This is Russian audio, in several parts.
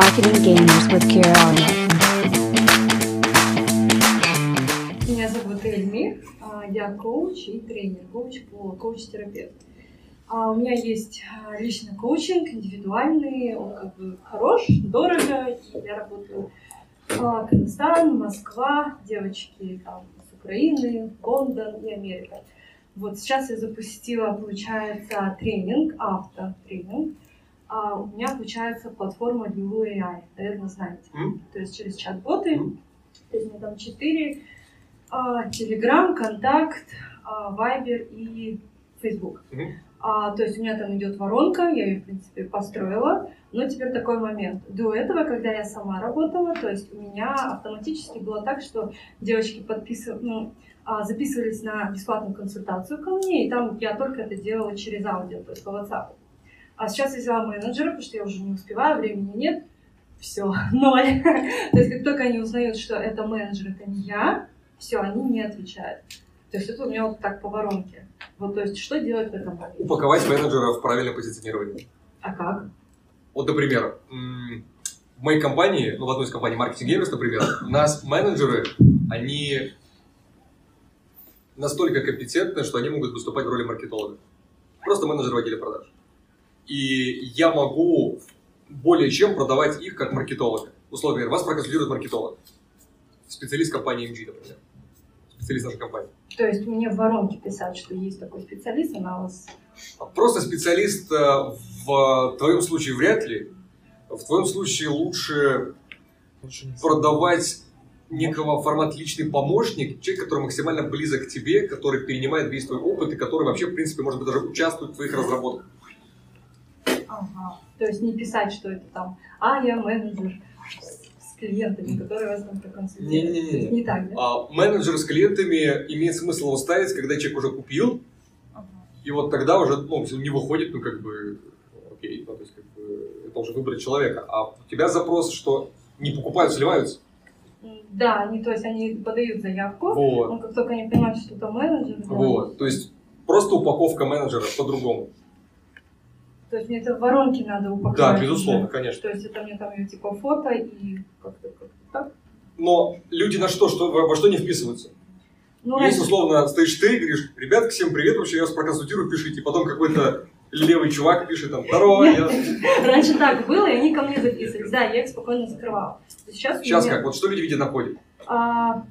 Marketing Gamers with Kira. Меня зовут Эльми, а, я коуч и тренер, коуч по коуч-терапевт. А, У меня есть а, личный коучинг, индивидуальный, он как бы хорош, дорого, и я работаю а, Казахстан, Москва, девочки там, с Украины, Лондон и Америка. Вот сейчас я запустила, получается, тренинг, автотренинг. А у меня получается платформа AI, наверное, знаете. М? То есть через чат-боты. М. То есть у меня там четыре Телеграм, Контакт, а, Вайбер и Фейсбук. Мгм. А, то есть у меня там идет воронка, я ее, в принципе, построила. Но теперь такой момент. До этого, когда я сама работала, то есть у меня автоматически было так, что девочки подписывали, ну, а, записывались на бесплатную консультацию ко мне, и там я только это делала через аудио, то есть по WhatsApp. А сейчас я взяла менеджера, потому что я уже не успеваю, времени нет. Все, ноль. То есть как только они узнают, что это менеджер, это не я, все, они не отвечают. То есть это у меня вот так по воронке. Вот, то есть что делать в этом моменте? Упаковать менеджера в правильное позиционирование. А как? Вот, например, в моей компании, ну, в одной из компаний Marketing Gamers, например, у нас менеджеры, они настолько компетентны, что они могут выступать в роли маркетолога. Просто менеджер в отделе продаж. И я могу более чем продавать их как маркетолога. Условно говоря, вас проконсультирует маркетолог. Специалист компании MG, например. Специалист нашей компании. То есть мне в воронке писать, что есть такой специалист, она у вас... Просто специалист э, в твоем случае вряд ли. В твоем случае лучше продавать некого формат личный помощник, человек, который максимально близок к тебе, который перенимает весь твой опыт и который вообще, в принципе, может быть, даже участвует в твоих разработках. Ага. То есть не писать, что это там, а я менеджер с с клиентами, которые вас там проконсультируют. Не-не-не. То есть не так, да? А менеджер с клиентами имеет смысл его ставить, когда человек уже купил, Ага. и вот тогда уже, ну, не выходит, ну, как бы, окей, ну, то есть, как бы, это уже выбор человека. А у тебя запрос, что не покупают, сливаются. Да, они, то есть они подают заявку, Вот. но как только они понимают, что это менеджер, да, Вот, то есть просто упаковка менеджера по-другому. То есть мне это в воронке надо упаковать. Да, безусловно, конечно. То есть это мне там типа фото и как-то как так. Но люди на что, что во что не вписываются? Ну, Если раньше- условно стоишь ты и говоришь, ребят, всем привет, вообще я вас проконсультирую, пишите. Потом какой-то левый чувак пишет там, здорово, я... Раньше так было, и они ко мне записывались. Да, я их спокойно закрывала. Сейчас, Сейчас меня, как, вот что люди видят на входе? а,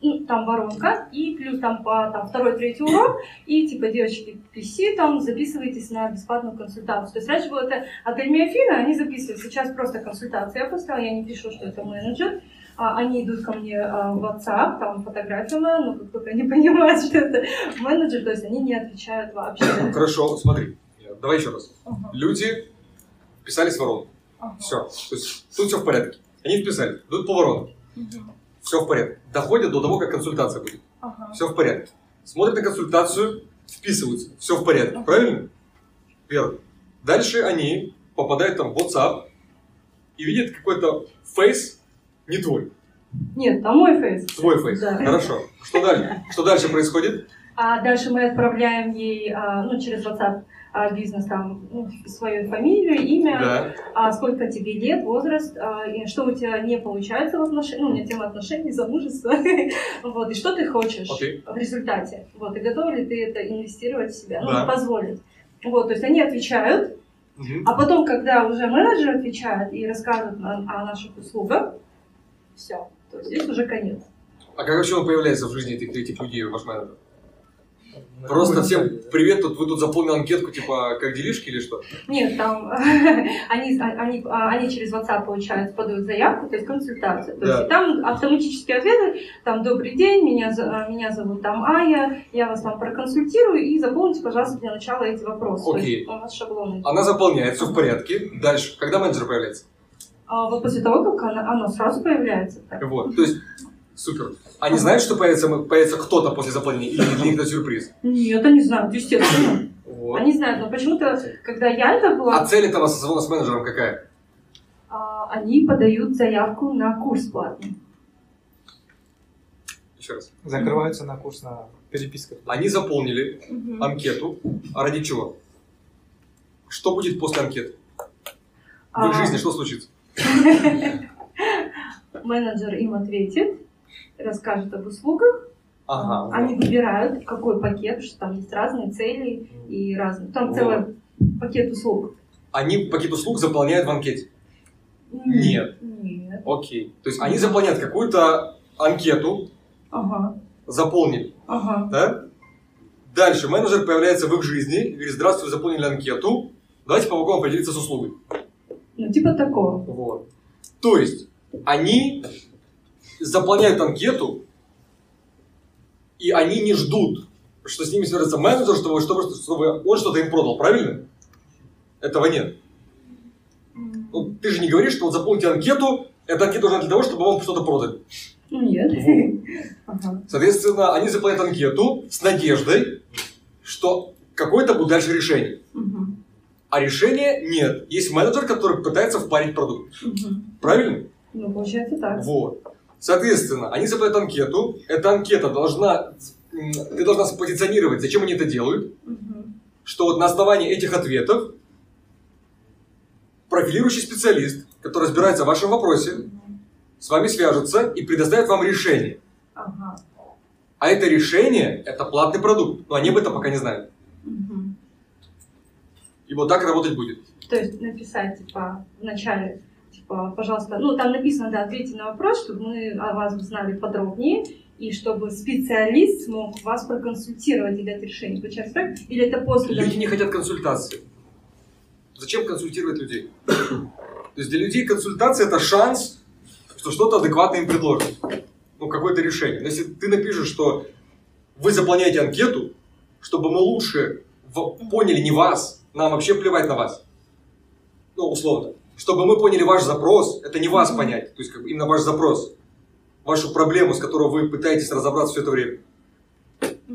ну, там воронка, и плюс там, по, там второй, третий урок, и типа девочки PC, там записывайтесь на бесплатную консультацию. То есть раньше было это от Эльмиофина, они записывались, сейчас просто консультация я поставила, я не пишу, что это менеджер, А, они идут ко мне а, в WhatsApp, там фотография моя, но как только они понимают, что это менеджер, то есть они не отвечают вообще. Хорошо, смотри, давай еще раз. Ага, Люди вписались в воронку. ага. Все. То есть тут все в порядке. Они вписали, идут по воронке. Мгм. Все в порядке. Доходят до того, как консультация будет. Ага. Все в порядке. Смотрят на консультацию, вписываются. Все в порядке. Правильно? Верно. Дальше они попадают там в WhatsApp и видят какой-то face не твой. Нет, там мой face. Свой face. Да. Хорошо. Что дальше? Что дальше происходит? А дальше мы отправляем ей, а, ну, через WhatsApp бизнес, там, ну, свою фамилию, имя, Да. а сколько тебе лет, возраст, а, и что у тебя не получается в отношениях, ну, у меня тема отношений, замужества, вот, и что ты хочешь Окей. в результате, вот, и готов ли ты это инвестировать в себя, ну, Да. позволить. Вот, то есть они отвечают, Мгм. а потом, когда уже менеджер отвечает и рассказывает о, о наших услугах, все, то есть здесь уже конец. А как вообще он появляется в жизни этих, этих людей, ваш менеджер? Просто всем привет, тут вы тут заполнили анкетку, типа, как делишки или что? Нет, там они, они, они через WhatsApp, получается, подают заявку, то есть консультацию. То Да. есть там автоматические ответы, там «Добрый день, меня, меня зовут там Ая, я вас там проконсультирую, и заполните, пожалуйста, для начала эти вопросы». Окей. у нас шаблоны. Она заполняет, все в порядке. Дальше, когда менеджер появляется? А вот после того, как она, она сразу появляется. так. Вот, то есть, супер. Они знают, что появится, появится кто-то после заполнения, или для них это сюрприз? Нет, они знают, естественно. Вот. Они знают, но почему-то, когда я это была, А цель этого созвона с менеджером какая? а, они подают заявку на курс платный. Еще раз. Закрываются на курс на переписках. Они заполнили Мгм. анкету. А ради чего? Что будет после анкеты? В их А, жизни что случится? Менеджер им ответит, расскажет об услугах, Ага. они выбирают, какой пакет, потому что там есть разные цели и разные. Там Вот. целый пакет услуг. Они пакет услуг заполняют в анкете. Нет. Нет. Окей. То есть они заполняют какую-то анкету, Ага. заполнили, Ага. да? Дальше менеджер появляется в их жизни и говорит, здравствуйте, вы заполнили анкету, давайте помогу вам поделиться с услугой. Ну, типа такого. Вот. То есть они заполняют анкету, и они не ждут, что с ними свяжется менеджер, чтобы, чтобы, чтобы он что-то им продал, правильно? Этого нет. Ну, ты же не говоришь, что вот заполните анкету, эта анкета нужна для того, чтобы вам что-то продали. Ну, Нет. Вот. Соответственно, они заполняют анкету с надеждой, что какое-то будет дальше решение. Мгм. А решения нет. Есть менеджер, который пытается впарить продукт. Мгм. Правильно? Ну, получается так. Вот. Соответственно, они заполняют анкету. Эта анкета должна... Ты должна спозиционировать, зачем они это делают. Мгм. Что вот на основании этих ответов профилирующий специалист, который разбирается в вашем вопросе, Мгм. с вами свяжется и предоставит вам решение. Ага. А это решение – это платный продукт. Но они об этом пока не знают. Мгм. И вот так работать будет. То есть написать, типа, в начале, типа, пожалуйста, ну, там написано, да, ответьте на вопрос, чтобы мы о вас узнали подробнее, и чтобы специалист смог вас проконсультировать и дать решение. Получается так? Или это после? Люди не хотят консультации. Зачем консультировать людей? То есть для людей консультация – это шанс, что что-то адекватное им предложат. Ну, какое-то решение. Но если ты напишешь, что вы заполняете анкету, чтобы мы лучше поняли не вас, нам вообще плевать на вас. Ну, условно. Чтобы мы поняли ваш запрос, это не вас понять, то есть как бы именно ваш запрос, вашу проблему, с которой вы пытаетесь разобраться все это время.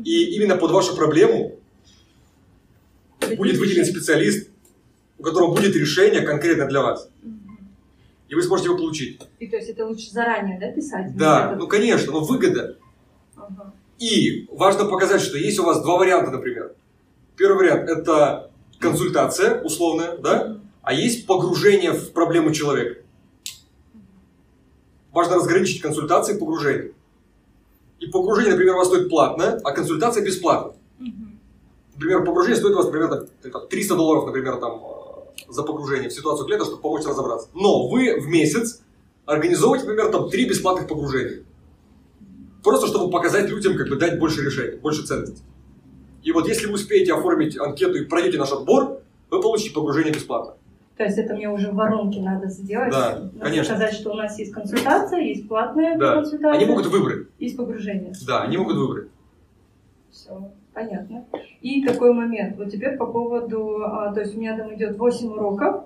И именно под вашу проблему будет выделен специалист, у которого будет решение конкретно для вас. И вы сможете его получить. И то есть это лучше заранее, да, писать? Да, Это- ну конечно, но выгода. Ага. И важно показать, что есть у вас два варианта, например. Первый вариант – это консультация условная, да? А есть погружение в проблему человека. Важно разграничить консультации и погружение. И погружение, например, у вас стоит платно, а консультация бесплатна. Мгм. Например, погружение стоит у вас, например, там, там, 300 долларов, например, там, э, за погружение в ситуацию клиента, чтобы помочь разобраться. Но вы в месяц организовываете, например, там, три бесплатных погружения. Просто чтобы показать людям, как бы дать больше решений, больше ценностей. И вот если вы успеете оформить анкету и пройдете наш отбор, вы получите погружение бесплатно. То есть это мне уже в воронке надо сделать. Да, Надо конечно. сказать, что у нас есть консультация, есть платная Да. консультация, Они могут выбрать. есть погружение. Да, они могут выбрать. Все, понятно. И такой момент. Вот теперь по поводу, а, то есть у меня там идет 8 уроков,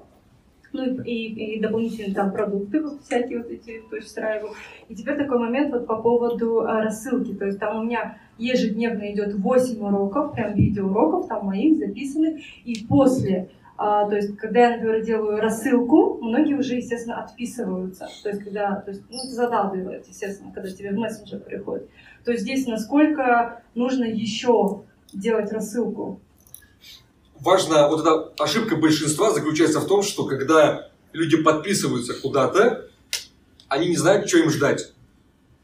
ну и, и, дополнительные там продукты вот всякие вот эти, то есть встраиваю. И теперь такой момент вот по поводу а, рассылки. То есть там у меня ежедневно идет 8 уроков, прям видеоуроков, там моих записанных. И после, а, то есть когда я, например, делаю рассылку, многие уже, естественно, отписываются. То есть когда, то есть, ну, это задалбивает, естественно, когда тебе в мессенджер приходит. То есть здесь насколько нужно еще делать рассылку? Важно, вот эта ошибка большинства заключается в том, что когда люди подписываются куда-то, они не знают, что им ждать.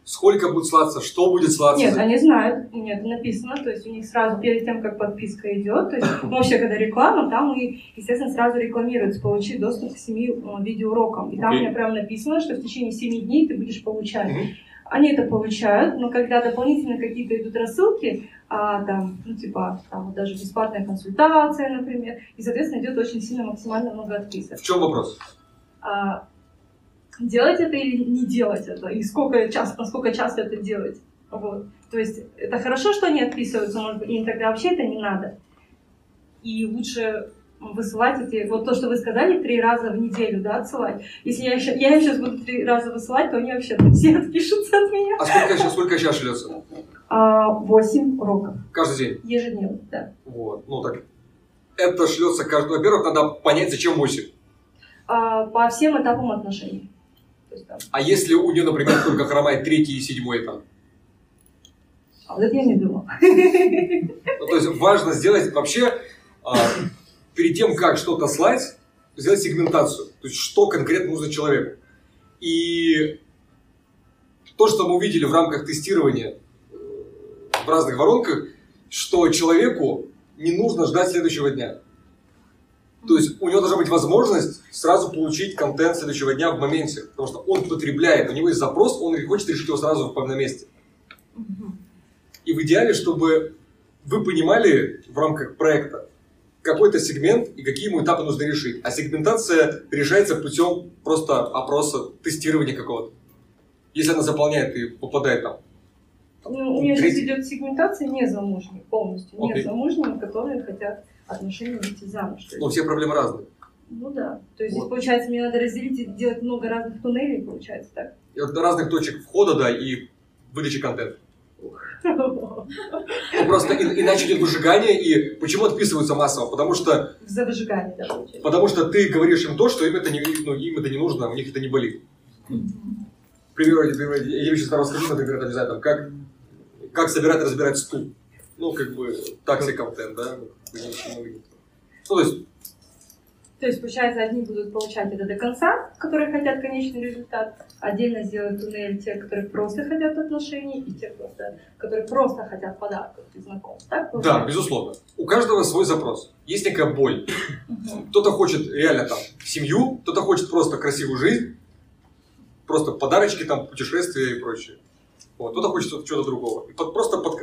Сколько будет слаться, что будет слаться. Нет, они знают, это написано, то есть у них сразу перед тем, как подписка идет, то есть ну, вообще, когда реклама, там и, естественно, сразу рекламируется, получи доступ к семи э, видеоурокам. И там у меня прям написано, что в течение семи дней ты будешь получать. Мгм. Они это получают, но когда дополнительно какие-то идут рассылки, а, там, ну, типа, там вот даже бесплатная консультация, например, и, соответственно, идет очень сильно максимально много отписок. В чем вопрос? а, делать это или не делать это, и сколько часто, насколько часто это делать. Вот. То есть это хорошо, что они отписываются, может быть, им тогда вообще это не надо. И лучше высылать эти, вот то, что вы сказали, три раза в неделю, да, отсылать. Если я, еще, я им сейчас буду три раза высылать, то они вообще все отпишутся от меня. А сколько сейчас, сколько сейчас шлется? А, Восемь уроков Каждый день. ежедневно, да. Вот. Ну так. Это шлется каждый. Во-первых, надо понять, зачем 8. А, по всем этапам отношений. Есть, А если у нее, например, только хромает третий и седьмой этап? а вот это я не думала. Ну, то есть важно сделать вообще, а, перед тем, как что-то слать, сделать сегментацию, то есть что конкретно нужно человеку. И то, что мы увидели в рамках тестирования э, в разных воронках, что человеку не нужно ждать следующего дня. То есть у него должна быть возможность сразу получить контент следующего дня в моменте, потому что он потребляет, у него есть запрос, он хочет решить его сразу на месте. И в идеале, чтобы вы понимали в рамках проекта какой-то сегмент и какие ему этапы нужно решить. А сегментация решается путем просто опроса, тестирования какого-то. Если она заполняет и попадает там. Ну, у меня сейчас идет сегментация незамужних, полностью okay. которые хотят отношения выйти замуж. Но все проблемы разные. Ну да. То есть вот. здесь, получается, мне надо разделить и делать много разных туннелей, получается, так? И вот разных точек входа, да, и выдачи контента. Ну, просто иначе идет выжигание, и почему отписываются массово? Потому что... За выжигание, да, получается. Потому что ты говоришь им то, что им это не, ну, им это не нужно, у них это не болит. К примеру, я тебе сейчас расскажу, например, там, как, как собирать и разбирать стул. Ну, как бы, такси-контент, да? Ну, то есть, то есть, получается, одни будут получать это до конца, которые хотят конечный результат, отдельно сделают туннель те, которые просто хотят отношений, и те, просто, которые просто хотят подарков и знакомств. Так, да, безусловно. У каждого свой запрос. Есть некая боль. Кто-то хочет реально там семью, кто-то хочет просто красивую жизнь, просто подарочки, там, путешествия и прочее. Вот. Кто-то хочет чего-то другого. И под, просто под,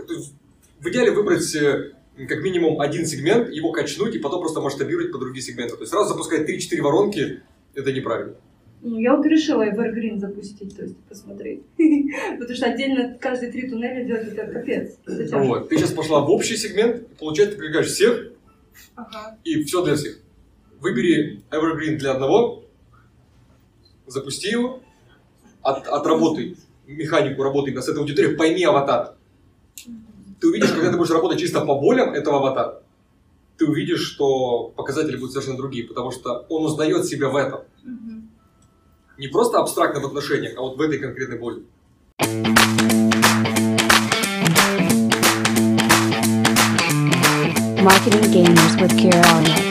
в идеале выбрать э, как минимум один сегмент, его качнуть и потом просто масштабировать по другие сегменты. То есть сразу запускать 3-4 воронки, это неправильно. Ну, я вот решила Evergreen запустить, то есть посмотреть. Потому что отдельно каждые три туннеля делать это капец. Вот. Ты сейчас пошла в общий сегмент, и получается, ты привлекаешь всех, ага. и все для всех. Выбери Evergreen для одного, запусти его, от, отработай механику работы с этой аудиторией, пойми аватар ты увидишь, когда ты будешь работать чисто по болям этого аватара, ты увидишь, что показатели будут совершенно другие, потому что он узнает себя в этом. Угу. Не просто абстрактно в отношениях, а вот в этой конкретной боли. Marketing Gamers with Kira